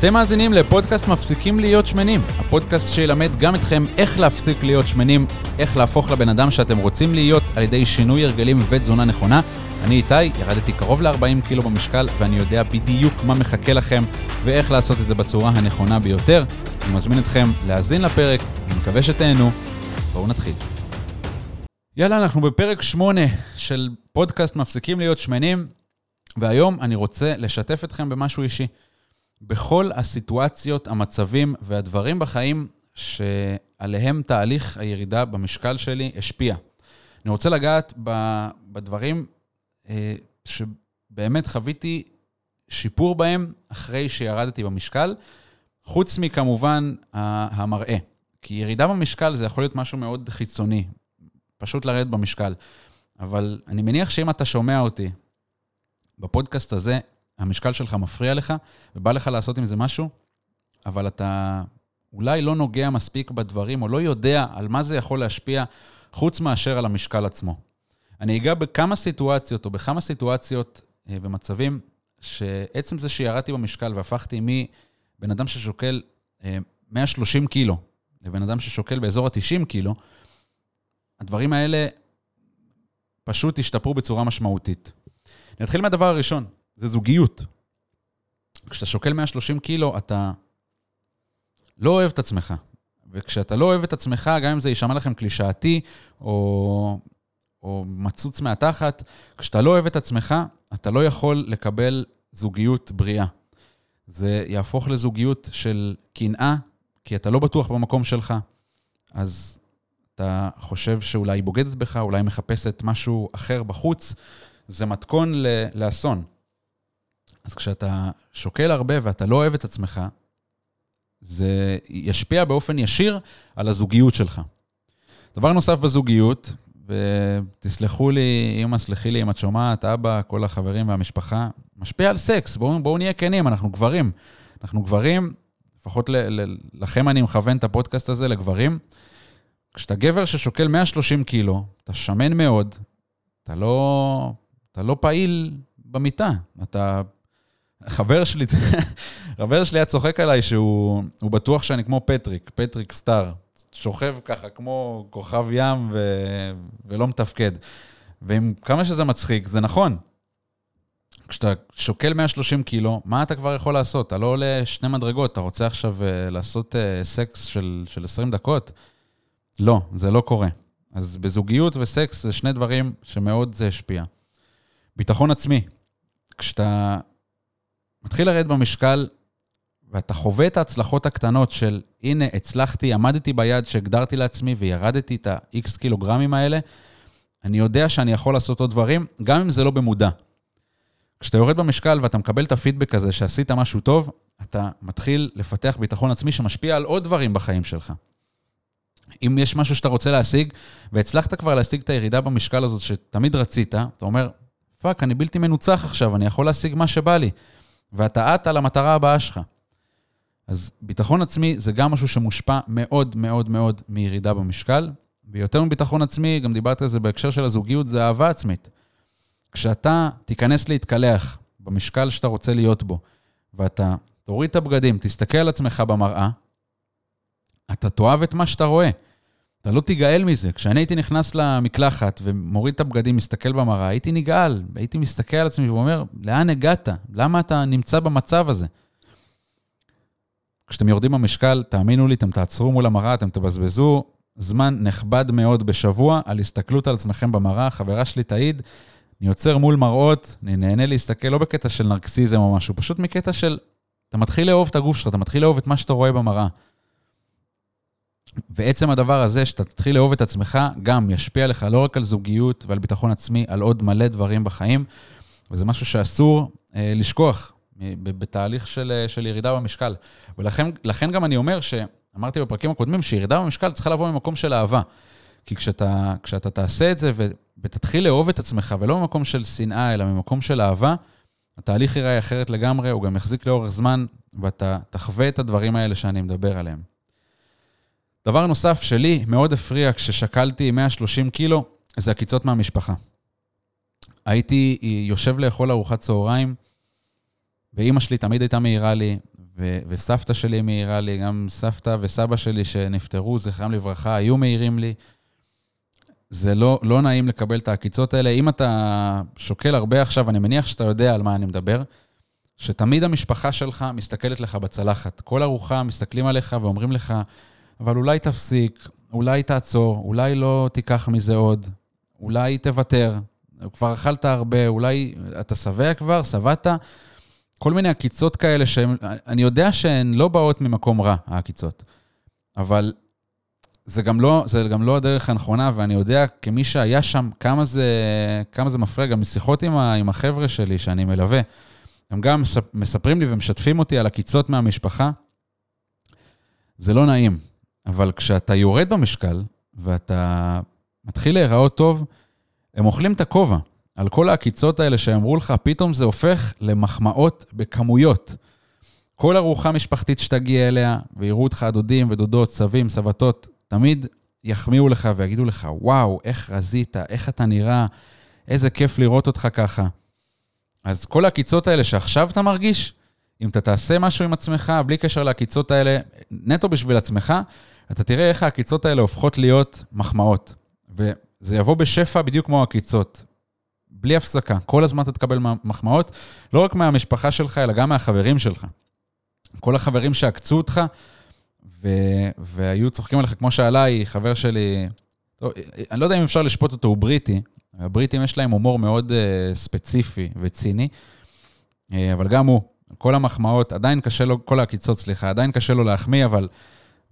אתם מאזינים לפודקאסט מפסיקים להיות שמנים, הפודקאסט שילמד גם אתכם איך להפסיק להיות שמנים, איך להפוך לבן אדם שאתם רוצים להיות על ידי שינוי הרגלים ותזונה נכונה. אני איתי, ירדתי קרוב ל-40 קילו במשקל ואני יודע בדיוק מה מחכה לכם ואיך לעשות את זה בצורה הנכונה ביותר. אני מזמין אתכם להאזין לפרק, אני מקווה שתהנו. בואו נתחיל. יאללה, אנחנו בפרק 8 של פודקאסט מפסיקים להיות שמנים, והיום אני רוצה לשתף אתכם במשהו אישי. בכל הסיטואציות, המצבים והדברים בחיים שעליהם תהליך הירידה במשקל שלי השפיע. אני רוצה לגעת בדברים אה, שבאמת חוויתי שיפור בהם אחרי שירדתי במשקל, חוץ מכמובן המראה. כי ירידה במשקל זה יכול להיות משהו מאוד חיצוני, פשוט לרדת במשקל. אבל אני מניח שאם אתה שומע אותי בפודקאסט הזה, המשקל שלך מפריע לך, ובא לך לעשות עם זה משהו, אבל אתה אולי לא נוגע מספיק בדברים, או לא יודע על מה זה יכול להשפיע, חוץ מאשר על המשקל עצמו. אני אגע בכמה סיטואציות, או בכמה סיטואציות אה, ומצבים, שעצם זה שירדתי במשקל והפכתי מבן אדם ששוקל 130 אה, קילו לבן אדם ששוקל באזור ה-90 קילו, הדברים האלה פשוט השתפרו בצורה משמעותית. נתחיל מהדבר הראשון, זה זוגיות. כשאתה שוקל 130 קילו, אתה לא אוהב את עצמך. וכשאתה לא אוהב את עצמך, גם אם זה יישמע לכם קלישאתי או, או מצוץ מהתחת, כשאתה לא אוהב את עצמך, אתה לא יכול לקבל זוגיות בריאה. זה יהפוך לזוגיות של קנאה, כי אתה לא בטוח במקום שלך. אז אתה חושב שאולי היא בוגדת בך, אולי מחפשת משהו אחר בחוץ, זה מתכון לאסון. אז כשאתה שוקל הרבה ואתה לא אוהב את עצמך, זה ישפיע באופן ישיר על הזוגיות שלך. דבר נוסף בזוגיות, ותסלחו לי, אמא, סלחי לי אם את שומעת, אבא, כל החברים והמשפחה, משפיע על סקס. בואו בוא נהיה כנים, אנחנו גברים. אנחנו גברים, לפחות ל, ל, לכם אני מכוון את הפודקאסט הזה, לגברים. כשאתה גבר ששוקל 130 קילו, אתה שמן מאוד, אתה לא, אתה לא פעיל במיטה, אתה חבר שלי, חבר שלי היה צוחק עליי שהוא בטוח שאני כמו פטריק, פטריק סטאר. שוכב ככה כמו כוכב ים ו... ולא מתפקד. ועם כמה שזה מצחיק, זה נכון. כשאתה שוקל 130 קילו, מה אתה כבר יכול לעשות? אתה לא עולה שני מדרגות, אתה רוצה עכשיו uh, לעשות uh, סקס של, של 20 דקות? לא, זה לא קורה. אז בזוגיות וסקס זה שני דברים שמאוד זה השפיע. ביטחון עצמי. כשאתה מתחיל לרדת במשקל, ואתה חווה את ההצלחות הקטנות של, הנה, הצלחתי, עמדתי ביד שהגדרתי לעצמי וירדתי את ה-X קילוגרמים האלה, אני יודע שאני יכול לעשות עוד דברים, גם אם זה לא במודע. כשאתה יורד במשקל ואתה מקבל את הפידבק הזה שעשית משהו טוב, אתה מתחיל לפתח ביטחון עצמי שמשפיע על עוד דברים בחיים שלך. אם יש משהו שאתה רוצה להשיג, והצלחת כבר להשיג את הירידה במשקל הזאת שתמיד רצית, אתה אומר, fuck, אני בלתי מנוצח עכשיו, אני יכול להשיג מה שבא לי. ואתה עט על המטרה הבאה שלך. אז ביטחון עצמי זה גם משהו שמושפע מאוד מאוד מאוד מירידה במשקל, ויותר מביטחון עצמי, גם דיברתי על זה בהקשר של הזוגיות, זה אהבה עצמית. כשאתה תיכנס להתקלח במשקל שאתה רוצה להיות בו, ואתה תוריד את הבגדים, תסתכל על עצמך במראה, אתה תאהב את מה שאתה רואה. אתה לא תיגאל מזה. כשאני הייתי נכנס למקלחת ומוריד את הבגדים, מסתכל במראה, הייתי נגאל. הייתי מסתכל על עצמי ואומר, לאן הגעת? למה אתה נמצא במצב הזה? כשאתם יורדים במשקל, תאמינו לי, אתם תעצרו מול המראה, אתם תבזבזו זמן נכבד מאוד בשבוע על הסתכלות על עצמכם במראה. חברה שלי תעיד, אני עוצר מול מראות, אני נהנה להסתכל לא בקטע של נרקסיזם או משהו, פשוט מקטע של, אתה מתחיל לאהוב את הגוף שלך, אתה מתחיל לאהוב את מה שאתה רואה במראה. ועצם הדבר הזה, שאתה תתחיל לאהוב את עצמך, גם ישפיע לך לא רק על זוגיות ועל ביטחון עצמי, על עוד מלא דברים בחיים, וזה משהו שאסור אה, לשכוח בתהליך של, אה, של ירידה במשקל. ולכן גם אני אומר, שאמרתי בפרקים הקודמים, שירידה במשקל צריכה לבוא ממקום של אהבה. כי כשאתה, כשאתה תעשה את זה ו, ותתחיל לאהוב את עצמך, ולא ממקום של שנאה, אלא ממקום של אהבה, התהליך ייראה אחרת לגמרי, הוא גם יחזיק לאורך זמן, ואתה תחווה את הדברים האלה שאני מדבר עליהם. דבר נוסף שלי מאוד הפריע כששקלתי 130 קילו, זה עקיצות מהמשפחה. הייתי יושב לאכול ארוחת צהריים, ואימא שלי תמיד הייתה מעירה לי, ו- וסבתא שלי מעירה לי, גם סבתא וסבא שלי שנפטרו, זכרם לברכה, היו מעירים לי. זה לא, לא נעים לקבל את העקיצות האלה. אם אתה שוקל הרבה עכשיו, אני מניח שאתה יודע על מה אני מדבר, שתמיד המשפחה שלך מסתכלת לך בצלחת. כל ארוחה מסתכלים עליך ואומרים לך, אבל אולי תפסיק, אולי תעצור, אולי לא תיקח מזה עוד, אולי תוותר, כבר אכלת הרבה, אולי אתה שבע כבר, שבעת. כל מיני עקיצות כאלה שהן, אני יודע שהן לא באות ממקום רע, העקיצות, אבל זה גם לא, זה גם לא הדרך הנכונה, ואני יודע כמי שהיה שם, כמה זה, כמה זה מפריע, גם משיחות עם, עם החבר'ה שלי שאני מלווה, הם גם מספרים לי ומשתפים אותי על עקיצות מהמשפחה. זה לא נעים, אבל כשאתה יורד במשקל ואתה מתחיל להיראות טוב, הם אוכלים את הכובע. על כל העקיצות האלה שאמרו לך, פתאום זה הופך למחמאות בכמויות. כל ארוחה משפחתית שתגיע אליה, ויראו אותך דודים ודודות, סבים, סבתות, תמיד יחמיאו לך ויגידו לך, וואו, איך רזית, איך אתה נראה, איזה כיף לראות אותך ככה. אז כל העקיצות האלה שעכשיו אתה מרגיש, אם אתה תעשה משהו עם עצמך, בלי קשר לעקיצות האלה, נטו בשביל עצמך, אתה תראה איך העקיצות האלה הופכות להיות מחמאות. וזה יבוא בשפע בדיוק כמו העקיצות. בלי הפסקה, כל הזמן אתה תקבל מחמאות, לא רק מהמשפחה שלך, אלא גם מהחברים שלך. כל החברים שעקצו אותך, ו... והיו צוחקים עליך, כמו שעליי, חבר שלי, לא, אני לא יודע אם אפשר לשפוט אותו, הוא בריטי, הבריטים יש להם הומור מאוד uh, ספציפי וציני, uh, אבל גם הוא, כל המחמאות, עדיין קשה לו, כל העקיצות, סליחה, עדיין קשה לו להחמיא, אבל,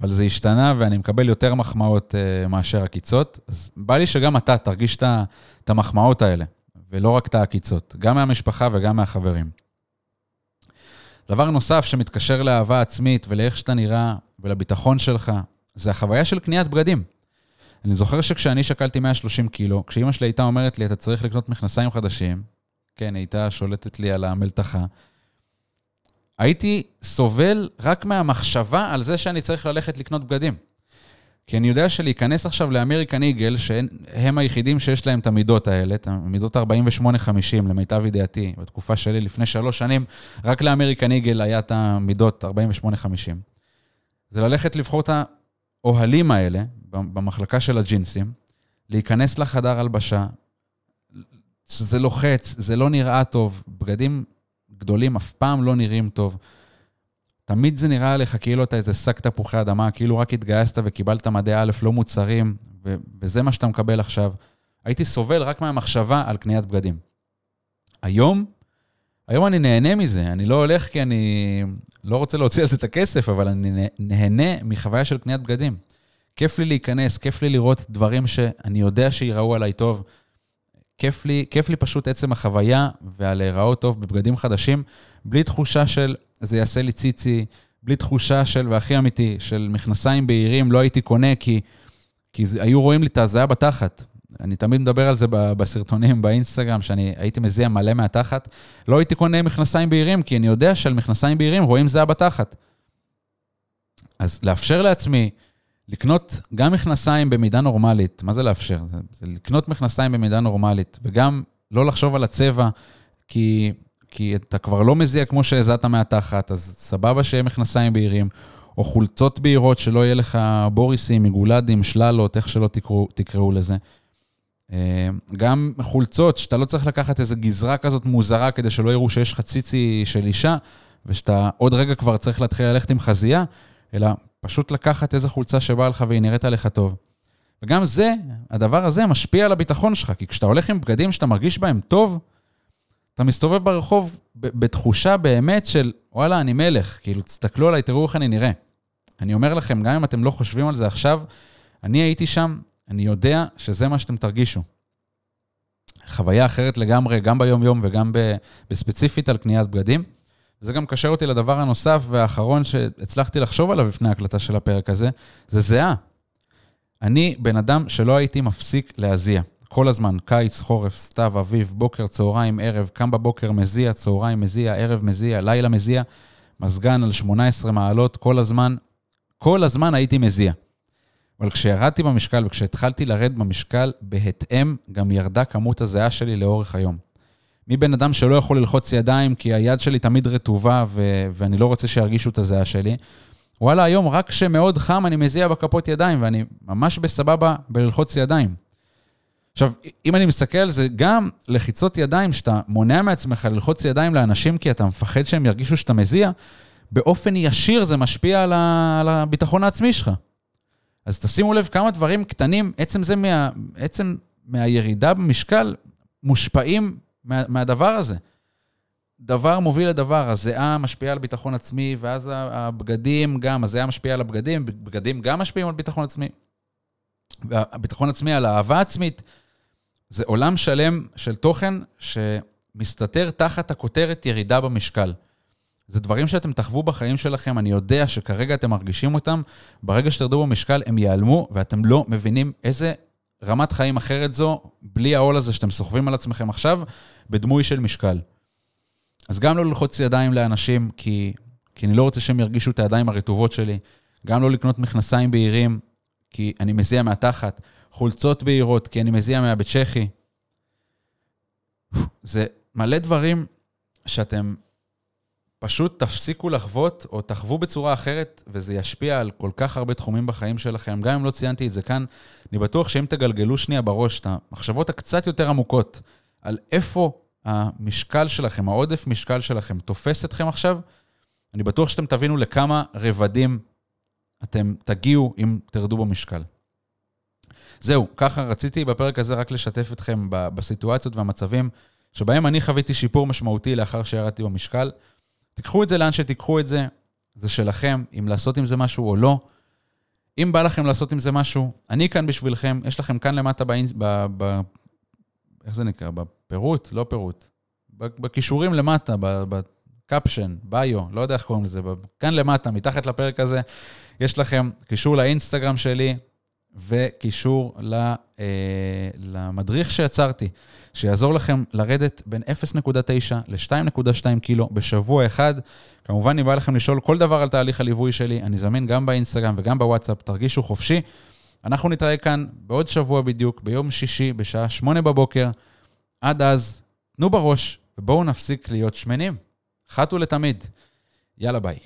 אבל זה השתנה ואני מקבל יותר מחמאות uh, מאשר עקיצות. אז בא לי שגם אתה תרגיש את המחמאות האלה, ולא רק את העקיצות, גם מהמשפחה וגם מהחברים. דבר נוסף שמתקשר לאהבה עצמית ולאיך שאתה נראה ולביטחון שלך, זה החוויה של קניית בגדים. אני זוכר שכשאני שקלתי 130 קילו, כשאימא שלי הייתה אומרת לי, אתה צריך לקנות מכנסיים חדשים, כן, היא הייתה שולטת לי על המלתחה, הייתי סובל רק מהמחשבה על זה שאני צריך ללכת לקנות בגדים. כי אני יודע שלהיכנס עכשיו לאמריקן איגל, שהם היחידים שיש להם את המידות האלה, את המידות 48-50 למיטב ידיעתי, בתקופה שלי לפני שלוש שנים, רק לאמריקן איגל היה את המידות 48-50. זה ללכת לבחור את האוהלים האלה, במחלקה של הג'ינסים, להיכנס לחדר הלבשה, שזה לוחץ, זה לא נראה טוב, בגדים גדולים אף פעם לא נראים טוב. תמיד זה נראה לך כאילו אתה איזה שק תפוחי אדמה, כאילו רק התגייסת וקיבלת מדעי א' לא מוצרים, ו- וזה מה שאתה מקבל עכשיו. הייתי סובל רק מהמחשבה על קניית בגדים. היום, היום אני נהנה מזה, אני לא הולך כי אני לא רוצה להוציא על זה את הכסף, אבל אני נהנה מחוויה של קניית בגדים. כיף לי להיכנס, כיף לי לראות דברים שאני יודע שיראו עליי טוב. כיף לי, כיף לי פשוט עצם החוויה ועל להיראות טוב בבגדים חדשים, בלי תחושה של זה יעשה לי ציצי, בלי תחושה של, והכי אמיתי, של מכנסיים בהירים לא הייתי קונה כי, כי זה, היו רואים לי את הזיה בתחת. אני תמיד מדבר על זה בסרטונים באינסטגרם, שאני הייתי מזיע מלא מהתחת. לא הייתי קונה מכנסיים בהירים, כי אני יודע שעל מכנסיים בהירים רואים זיה בתחת. אז לאפשר לעצמי לקנות גם מכנסיים במידה נורמלית, מה זה לאפשר? זה, לקנות מכנסיים במידה נורמלית, וגם לא לחשוב על הצבע, כי, כי אתה כבר לא מזיע כמו שהזעת מהתחת, אז סבבה שיהיה מכנסיים בהירים, או חולצות בהירות, שלא יהיה לך בוריסים, מגולדים, שללות, איך שלא תקראו, תקראו לזה. אה, גם חולצות, שאתה לא צריך לקחת איזו גזרה כזאת מוזרה כדי שלא יראו שיש לך ציצי של אישה, ושאתה עוד רגע כבר צריך להתחיל ללכת עם חזייה, אלא פשוט לקחת איזה חולצה שבאה לך והיא נראית עליך טוב. וגם זה, הדבר הזה משפיע על הביטחון שלך, כי כשאתה הולך עם בגדים שאתה מרגיש בהם טוב, אתה מסתובב ברחוב בתחושה באמת של, וואלה, אני מלך, כאילו, תסתכלו עליי, תראו איך אני נראה. אני אומר לכם, גם אם אתם לא חושבים על זה עכשיו, אני הייתי שם, אני יודע שזה מה שאתם תרגישו. חוויה אחרת לגמרי, גם ביום-יום וגם בספציפית על קניית בגדים. זה גם קשר אותי לדבר הנוסף והאחרון שהצלחתי לחשוב עליו לפני ההקלטה של הפרק הזה, זה זהה. אני בן אדם שלא הייתי מפסיק להזיע. כל הזמן, קיץ, חורף, סתיו, אביב, בוקר, צהריים, ערב, קם בבוקר, מזיע, צהריים, מזיע, ערב, מזיע, לילה, מזיע, מזגן על 18 מעלות, כל הזמן, כל הזמן הייתי מזיע. אבל כשירדתי במשקל וכשהתחלתי לרדת במשקל, בהתאם גם ירדה כמות הזיעה שלי לאורך היום. מבן אדם שלא יכול ללחוץ ידיים כי היד שלי תמיד רטובה ו- ואני לא רוצה שירגישו את הזיעה שלי. וואלה, היום רק כשמאוד חם אני מזיע בכפות ידיים ואני ממש בסבבה בללחוץ ידיים. עכשיו, אם אני מסתכל על זה, גם לחיצות ידיים, שאתה מונע מעצמך ללחוץ ידיים לאנשים כי אתה מפחד שהם ירגישו שאתה מזיע, באופן ישיר זה משפיע על, ה... על הביטחון העצמי שלך. אז תשימו לב כמה דברים קטנים, עצם זה, מה... עצם מהירידה במשקל, מושפעים מה... מהדבר הזה. דבר מוביל לדבר, הזיעה משפיעה על ביטחון עצמי, ואז הבגדים גם, הזיעה משפיעה על הבגדים, בגדים גם משפיעים על ביטחון עצמי. והביטחון עצמי על אהבה עצמית, זה עולם שלם של תוכן שמסתתר תחת הכותרת ירידה במשקל. זה דברים שאתם תחוו בחיים שלכם, אני יודע שכרגע אתם מרגישים אותם, ברגע שתרדו במשקל הם ייעלמו, ואתם לא מבינים איזה רמת חיים אחרת זו, בלי העול הזה שאתם סוחבים על עצמכם עכשיו, בדמוי של משקל. אז גם לא ללחוץ ידיים לאנשים, כי, כי אני לא רוצה שהם ירגישו את הידיים הרטובות שלי, גם לא לקנות מכנסיים בהירים, כי אני מזיע מהתחת, חולצות בהירות, כי אני מזיע מהבית צ'כי. זה מלא דברים שאתם פשוט תפסיקו לחוות או תחוו בצורה אחרת, וזה ישפיע על כל כך הרבה תחומים בחיים שלכם. גם אם לא ציינתי את זה כאן, אני בטוח שאם תגלגלו שנייה בראש את המחשבות הקצת יותר עמוקות על איפה המשקל שלכם, העודף משקל שלכם, תופס אתכם עכשיו, אני בטוח שאתם תבינו לכמה רבדים אתם תגיעו אם תרדו במשקל. זהו, ככה רציתי בפרק הזה רק לשתף אתכם בסיטואציות והמצבים שבהם אני חוויתי שיפור משמעותי לאחר שירדתי במשקל. תיקחו את זה לאן שתיקחו את זה, זה שלכם, אם לעשות עם זה משהו או לא. אם בא לכם לעשות עם זה משהו, אני כאן בשבילכם, יש לכם כאן למטה באינס... ב... ב... איך זה נקרא? בפירוט? לא פירוט. בכישורים למטה, בקפשן, ביו, לא יודע איך קוראים לזה, כאן למטה, מתחת לפרק הזה, יש לכם קישור לאינסטגרם שלי וקישור אה, למדריך שיצרתי, שיעזור לכם לרדת בין 0.9 ל-2.2 קילו בשבוע אחד. כמובן, אם בא לכם לשאול כל דבר על תהליך הליווי שלי, אני זמין גם באינסטגרם וגם בוואטסאפ, תרגישו חופשי. אנחנו נתראה כאן בעוד שבוע בדיוק, ביום שישי, בשעה 8 בבוקר. עד אז, תנו בראש ובואו נפסיק להיות שמנים. אחת ולתמיד. יאללה ביי.